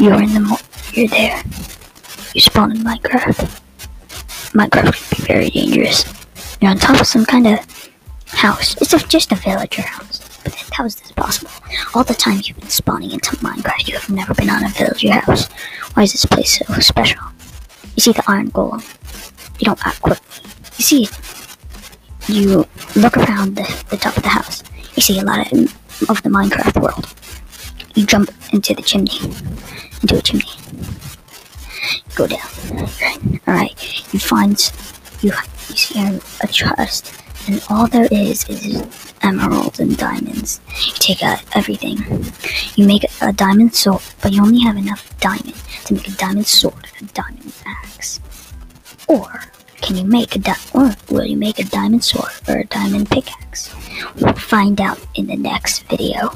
You're in the mo- you're there. You spawn in Minecraft. Minecraft can be very dangerous. You're on top of some kind of house. It's just a villager house. But how is this possible? All the time you've been spawning into Minecraft, you have never been on a villager house. Why is this place so special? You see the iron golem. You don't act quickly. You see, you look around the, the top of the house. You see a lot of, of the Minecraft world. You jump into the chimney. Into a chimney. Go down. Alright. You find you you see a, a chest and all there is is emeralds and diamonds. You take out everything. You make a diamond sword, but you only have enough diamond to make a diamond sword and a diamond axe. Or can you make a di- or will you make a diamond sword or a diamond pickaxe? We'll find out in the next video.